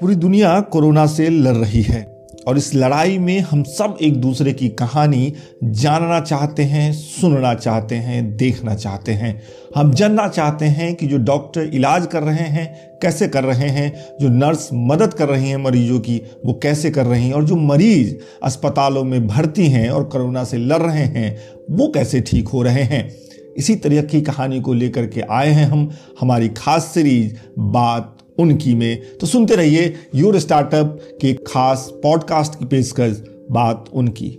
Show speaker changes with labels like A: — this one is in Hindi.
A: पूरी दुनिया कोरोना से लड़ रही है और इस लड़ाई में हम सब एक दूसरे की कहानी जानना चाहते हैं, सुनना चाहते हैं, देखना चाहते हैं। हम जानना चाहते हैं कि जो डॉक्टर इलाज कर रहे हैं, कैसे कर रहे हैं, जो नर्स मदद कर रही हैं मरीजों की, वो कैसे कर रही हैं और जो मरीज़ अस्पतालों में भर्ती हैं और कोरोना से लड़ रहे हैं, वो कैसे ठीक हो रहे हैं? इसी तरह की कहानी को लेकर के आए हैं हम। हमारी खास सीरीज़ बात उनकी में। तो सुनते रहिए योर स्टार्टअप के खास पॉडकास्ट की पेशकश बात उनकी।